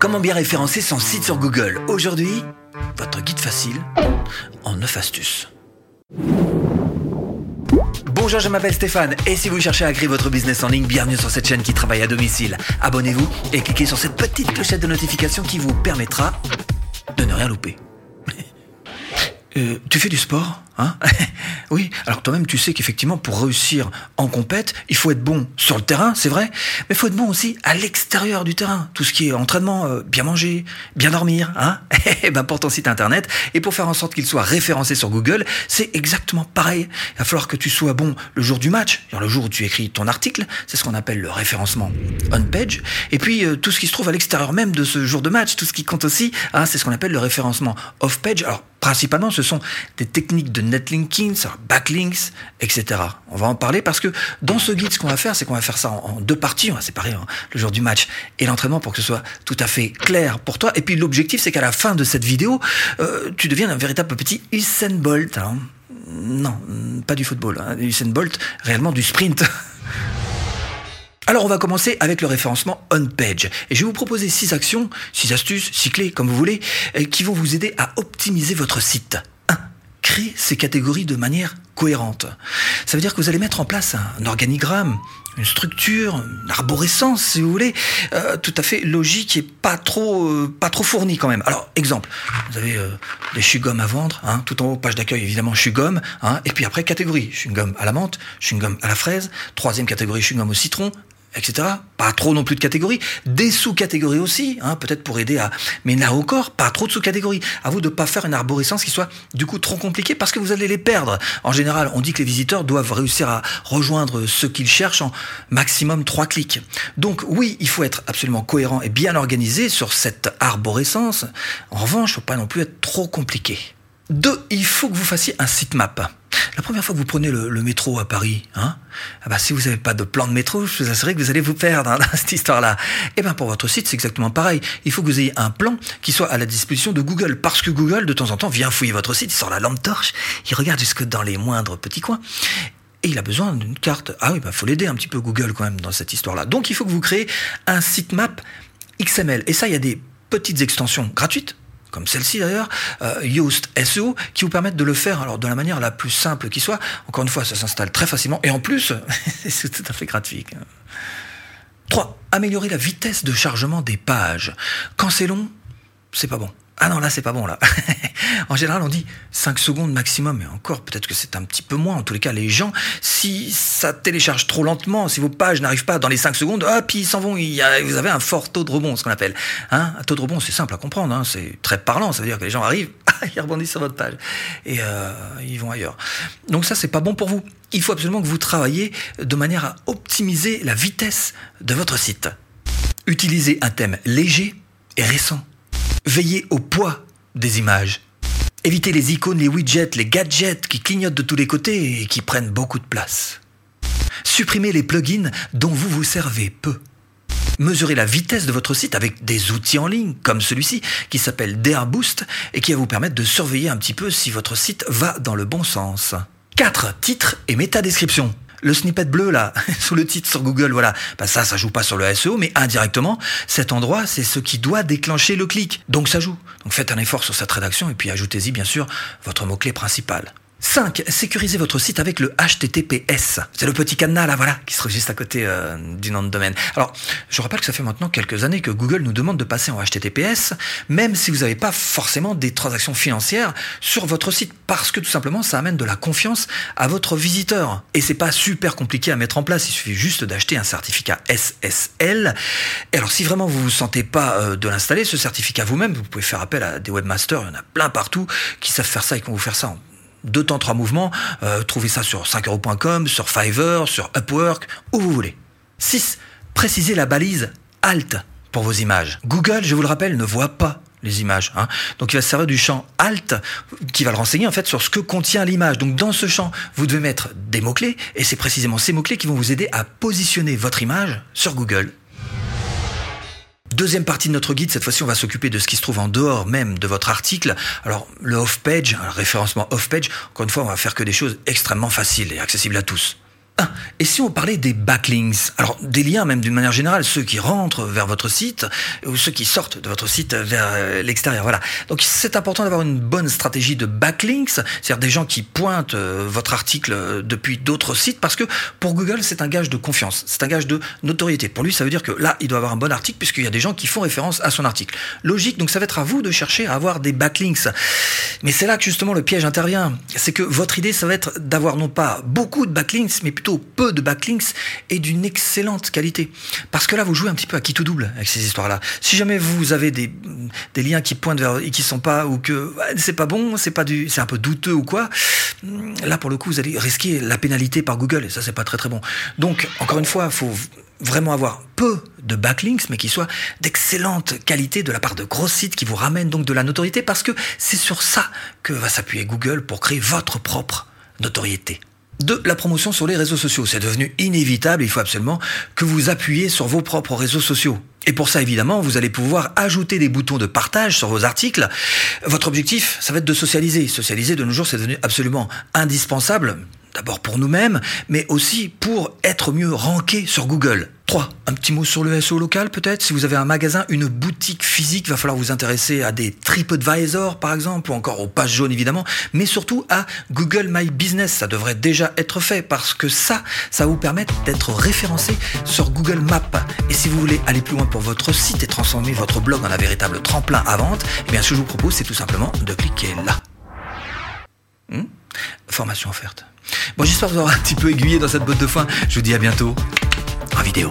Comment bien référencer son site sur Google Aujourd'hui, votre guide facile en 9 astuces. Bonjour, je m'appelle Stéphane et si vous cherchez à créer votre business en ligne, bienvenue sur cette chaîne qui travaille à domicile. Abonnez-vous et cliquez sur cette petite clochette de notification qui vous permettra de ne rien louper. Euh, tu fais du sport? Hein oui, alors toi-même tu sais qu'effectivement pour réussir en compète, il faut être bon sur le terrain, c'est vrai, mais il faut être bon aussi à l'extérieur du terrain. Tout ce qui est entraînement, euh, bien manger, bien dormir, hein Eh ben pour ton site internet et pour faire en sorte qu'il soit référencé sur Google, c'est exactement pareil. Il va falloir que tu sois bon le jour du match, le jour où tu écris ton article, c'est ce qu'on appelle le référencement on page. Et puis euh, tout ce qui se trouve à l'extérieur même de ce jour de match, tout ce qui compte aussi, hein, c'est ce qu'on appelle le référencement off page. Alors principalement, ce sont des techniques de netlinking, backlinks, etc. On va en parler parce que dans ce guide, ce qu'on va faire, c'est qu'on va faire ça en, deux parties. On va séparer hein, le jour du match et l'entraînement pour que ce soit tout à fait clair pour toi. Et puis l'objectif, c'est qu'à la fin de cette vidéo, euh, tu deviennes un véritable petit Usain Bolt. Hein. Non, pas du football. Hein. Bolt, réellement du sprint. Alors on va commencer avec le référencement on-page. Et je vais vous proposer six actions, six astuces, six clés, comme vous voulez, euh, qui vont vous aider à optimiser votre site. 1. Créer ces catégories de manière cohérente. Ça veut dire que vous allez mettre en place un organigramme, une structure, une arborescence, si vous voulez, euh, tout à fait logique et pas trop, euh, pas trop fournie quand même. Alors, exemple, vous avez des chewing-gums à vendre, hein, tout en haut, page d'accueil, évidemment, chewing-gum, hein, et puis après, catégorie, chewing-gum à la menthe, chewing-gum à la fraise, troisième catégorie, chewing-gum au citron, etc. Pas trop non plus de catégories. Des sous-catégories aussi, hein, peut-être pour aider à... Mais là encore, pas trop de sous-catégories. À vous de ne pas faire une arborescence qui soit du coup trop compliquée parce que vous allez les perdre. En général, on dit que les visiteurs doivent réussir à rejoindre ce qu'ils cherchent en maximum trois clics. Donc oui, il faut être absolument cohérent et bien organisé sur cette arborescence. En revanche, il ne faut pas non plus être trop compliqué. Deux, il faut que vous fassiez un sitemap. La première fois que vous prenez le, métro à Paris, hein, ah bah, si vous n'avez pas de plan de métro, je vous assure que vous allez vous perdre hein, dans cette histoire-là. Et eh bien pour votre site, c'est exactement pareil. Il faut que vous ayez un plan qui soit à la disposition de Google, parce que Google, de temps en temps, vient fouiller votre site, il sort la lampe torche, il regarde jusque dans les moindres petits coins. Et il a besoin d'une carte. Ah oui, il bah, faut l'aider un petit peu Google quand même dans cette histoire-là. Donc il faut que vous créez un sitemap XML. Et ça, il y a des petites extensions gratuites comme celle-ci d'ailleurs, euh, Yoast SEO, qui vous permettent de le faire alors de la manière la plus simple qui soit. Encore une fois, ça s'installe très facilement et en plus, c'est tout à fait gratuit. 3. Améliorer la vitesse de chargement des pages. Quand c'est long, c'est pas bon. Ah non, là, c'est pas bon, là. en général, on dit 5 secondes maximum, mais encore, peut-être que c'est un petit peu moins. En tous les cas, les gens, si ça télécharge trop lentement, si vos pages n'arrivent pas dans les 5 secondes, hop, ils s'en vont, vous avez un fort taux de rebond, ce qu'on appelle. Hein un taux de rebond, c'est simple à comprendre, hein, c'est très parlant, ça veut dire que les gens arrivent, ils rebondissent sur votre page, et euh, ils vont ailleurs. Donc ça, c'est pas bon pour vous. Il faut absolument que vous travailliez de manière à optimiser la vitesse de votre site. Utilisez un thème léger et récent Veillez au poids des images. Évitez les icônes, les widgets, les gadgets qui clignotent de tous les côtés et qui prennent beaucoup de place. Supprimez les plugins dont vous vous servez peu. Mesurez la vitesse de votre site avec des outils en ligne comme celui-ci qui s'appelle DR Boost et qui va vous permettre de surveiller un petit peu si votre site va dans le bon sens. 4. Titre et métadescription le snippet bleu là, sous le titre sur Google, voilà, bah ça, ça joue pas sur le SEO, mais indirectement, cet endroit, c'est ce qui doit déclencher le clic. Donc ça joue. Donc faites un effort sur cette rédaction et puis ajoutez-y bien sûr votre mot-clé principal. 5. Sécurisez votre site avec le HTTPS. C'est le petit cadenas là, voilà, qui se trouve juste à côté euh, du nom de domaine. Alors, je rappelle que ça fait maintenant quelques années que Google nous demande de passer en HTTPS, même si vous n'avez pas forcément des transactions financières sur votre site, parce que tout simplement, ça amène de la confiance à votre visiteur. Et c'est pas super compliqué à mettre en place. Il suffit juste d'acheter un certificat SSL. Et alors, si vraiment vous vous sentez pas euh, de l'installer, ce certificat vous-même, vous pouvez faire appel à des webmasters. Il y en a plein partout qui savent faire ça et qui vont vous faire ça deux temps, trois mouvements. Euh, trouvez ça sur 5euros.com, sur Fiverr, sur Upwork, où vous voulez. 6. Précisez la balise Alt pour vos images. Google, je vous le rappelle, ne voit pas les images. Hein. Donc il va se servir du champ Alt qui va le renseigner en fait sur ce que contient l'image. Donc dans ce champ, vous devez mettre des mots-clés et c'est précisément ces mots-clés qui vont vous aider à positionner votre image sur Google Deuxième partie de notre guide, cette fois-ci on va s'occuper de ce qui se trouve en dehors même de votre article. Alors le off-page, le référencement off-page, encore une fois on va faire que des choses extrêmement faciles et accessibles à tous. Ah, et si on parlait des backlinks Alors, des liens même d'une manière générale, ceux qui rentrent vers votre site ou ceux qui sortent de votre site vers euh, l'extérieur. Voilà. Donc, c'est important d'avoir une bonne stratégie de backlinks, c'est-à-dire des gens qui pointent euh, votre article euh, depuis d'autres sites parce que pour Google, c'est un gage de confiance, c'est un gage de notoriété. Pour lui, ça veut dire que là, il doit avoir un bon article puisqu'il y a des gens qui font référence à son article. Logique, donc ça va être à vous de chercher à avoir des backlinks. Mais c'est là que justement le piège intervient. C'est que votre idée, ça va être d'avoir non pas beaucoup de backlinks, mais plutôt peu de backlinks et d'une excellente qualité. Parce que là, vous jouez un petit peu à qui tout double avec ces histoires-là. Si jamais vous avez des, liens qui pointent vers et qui sont pas ou que c'est pas bon, c'est pas du, c'est un peu douteux ou quoi, là pour le coup, vous allez risquer la pénalité par Google et ça c'est pas très très bon. Donc encore une fois, faut vraiment avoir peu de backlinks, mais qui soient d'excellente qualité de la part de gros sites qui vous ramènent donc de la notoriété, parce que c'est sur ça que va s'appuyer Google pour créer votre propre notoriété. De la promotion sur les réseaux sociaux. C'est devenu inévitable, il faut absolument que vous appuyez sur vos propres réseaux sociaux. Et pour ça, évidemment, vous allez pouvoir ajouter des boutons de partage sur vos articles. Votre objectif, ça va être de socialiser. Socialiser, de nos jours, c'est devenu absolument indispensable. D'abord pour nous-mêmes, mais aussi pour être mieux ranké sur Google. 3. Un petit mot sur le SEO local peut-être? Si vous avez un magasin, une boutique physique, il va falloir vous intéresser à des TripAdvisor par exemple, ou encore aux pages jaunes évidemment, mais surtout à Google My Business. Ça devrait déjà être fait parce que ça, ça vous permettre d'être référencé sur Google Maps. Et si vous voulez aller plus loin pour votre site et transformer votre blog en un véritable tremplin à vente, eh bien ce que je vous propose, c'est tout simplement de cliquer là. Formation offerte. Bon, j'espère vous avoir un petit peu aiguillé dans cette botte de foin. Je vous dis à bientôt en vidéo.